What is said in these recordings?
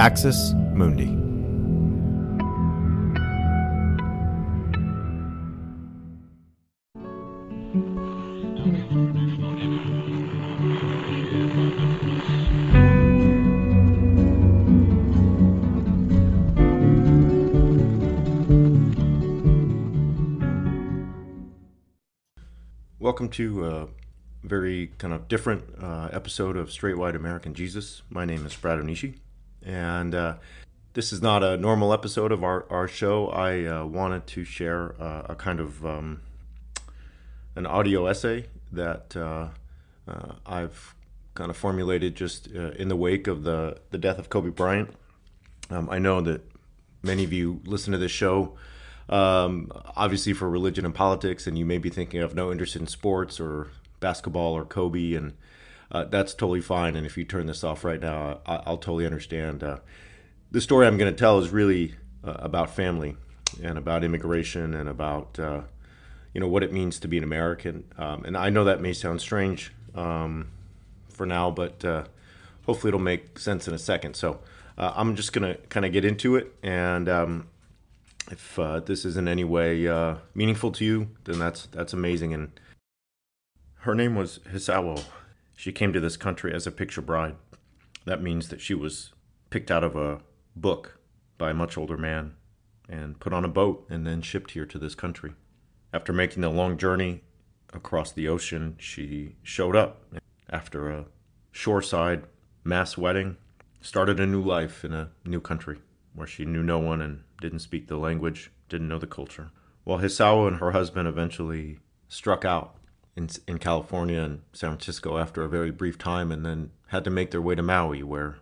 Axis Mundi. Welcome to a very kind of different uh, episode of Straight White American Jesus. My name is Brad Onishi, and uh, this is not a normal episode of our, our show. I uh, wanted to share uh, a kind of um, an audio essay that uh, uh, I've kind of formulated just in the wake of the, the death of Kobe Bryant. Um, I know that many of you listen to this show um, obviously for religion and politics, and you may be thinking of no interest in sports or basketball or Kobe, and uh, that's totally fine. And if you turn this off right now, I- will totally understand. Uh, the story I'm going to tell is really uh, about family and about immigration and about uh, you know what it means to be an American. Um, and I know that may sound strange um, for now, but uh, hopefully it'll make sense in a second. So uh, I'm just going to kind of get into it and. Um, if uh, this is in any way uh, meaningful to you, then that's that's amazing. And her name was Hisawo. She came to this country as a picture bride. That means that she was picked out of a book by a much older man and put on a boat and then shipped here to this country. After making the long journey across the ocean, she showed up after a shoreside mass wedding, started a new life in a new country where she knew no one and didn't speak the language, didn't know the culture. While Hisawa and her husband eventually struck out in, in California and San Francisco after a very brief time and then had to make their way to Maui, where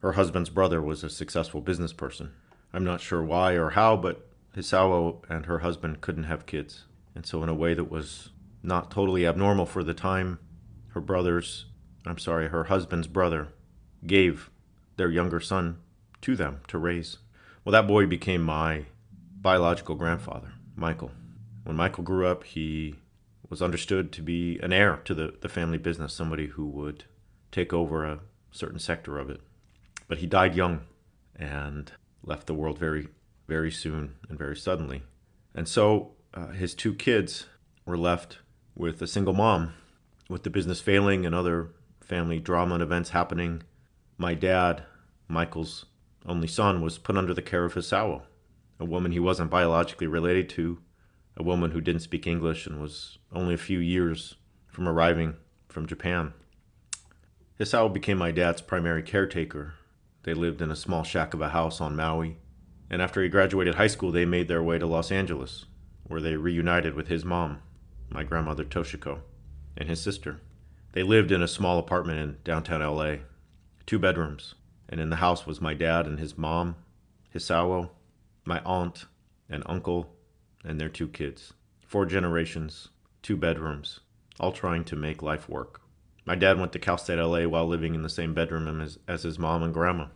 her husband's brother was a successful business person. I'm not sure why or how, but Hisawa and her husband couldn't have kids. And so, in a way that was not totally abnormal for the time, her brother's, I'm sorry, her husband's brother gave their younger son to them to raise. Well, that boy became my biological grandfather, Michael. When Michael grew up, he was understood to be an heir to the, the family business, somebody who would take over a certain sector of it. But he died young and left the world very, very soon and very suddenly. And so uh, his two kids were left with a single mom, with the business failing and other family drama and events happening. My dad, Michael's only son was put under the care of his Hisawa, a woman he wasn't biologically related to, a woman who didn't speak English and was only a few years from arriving from Japan. Hisawa became my dad's primary caretaker. They lived in a small shack of a house on Maui, and after he graduated high school, they made their way to Los Angeles, where they reunited with his mom, my grandmother Toshiko, and his sister. They lived in a small apartment in downtown LA, two bedrooms, and in the house was my dad and his mom, Hisawo, my aunt and uncle, and their two kids. Four generations, two bedrooms, all trying to make life work. My dad went to Cal State LA while living in the same bedroom as, as his mom and grandma.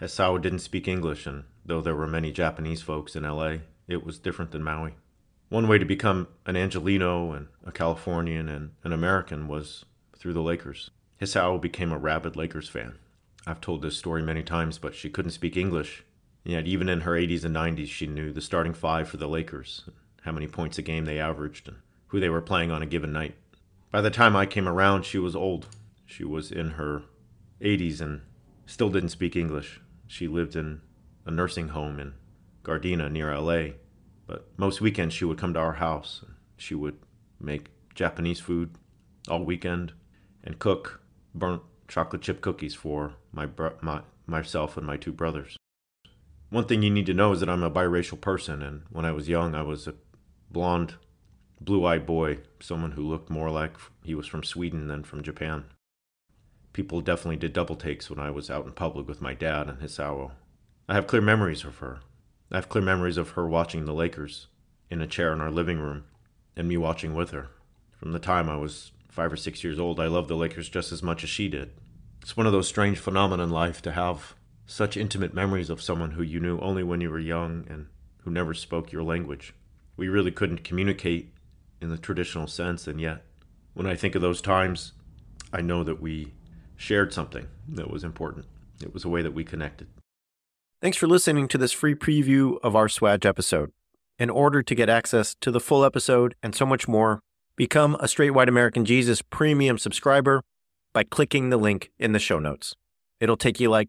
Hisawo didn't speak English, and though there were many Japanese folks in LA, it was different than Maui. One way to become an Angelino and a Californian and an American was through the Lakers. Hisawo became a rabid Lakers fan. I've told this story many times, but she couldn't speak English. Yet, even in her 80s and 90s, she knew the starting five for the Lakers, how many points a game they averaged, and who they were playing on a given night. By the time I came around, she was old. She was in her 80s and still didn't speak English. She lived in a nursing home in Gardena near LA, but most weekends she would come to our house. She would make Japanese food all weekend and cook burnt chocolate chip cookies for my, my myself and my two brothers. One thing you need to know is that I'm a biracial person, and when I was young, I was a blonde, blue-eyed boy, someone who looked more like he was from Sweden than from Japan. People definitely did double takes when I was out in public with my dad and Hisawo. I have clear memories of her. I have clear memories of her watching the Lakers in a chair in our living room, and me watching with her. From the time I was five or six years old, I loved the Lakers just as much as she did. It's one of those strange phenomena in life to have such intimate memories of someone who you knew only when you were young and who never spoke your language. We really couldn't communicate in the traditional sense, and yet, when I think of those times, I know that we shared something that was important. it was a way that we connected. Thanks for listening to this free preview of our SWAJ episode. In order to get access to the full episode and so much more, become a Straight White American Jesus premium subscriber by clicking the link in the show notes. It'll take you like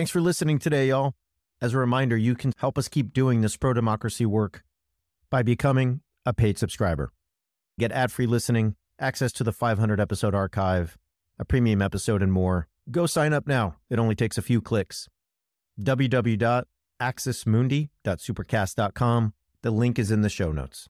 Thanks for listening today, y'all. As a reminder, you can help us keep doing this pro democracy work by becoming a paid subscriber. Get ad free listening, access to the 500 episode archive, a premium episode, and more. Go sign up now. It only takes a few clicks. www.axismundi.supercast.com. The link is in the show notes.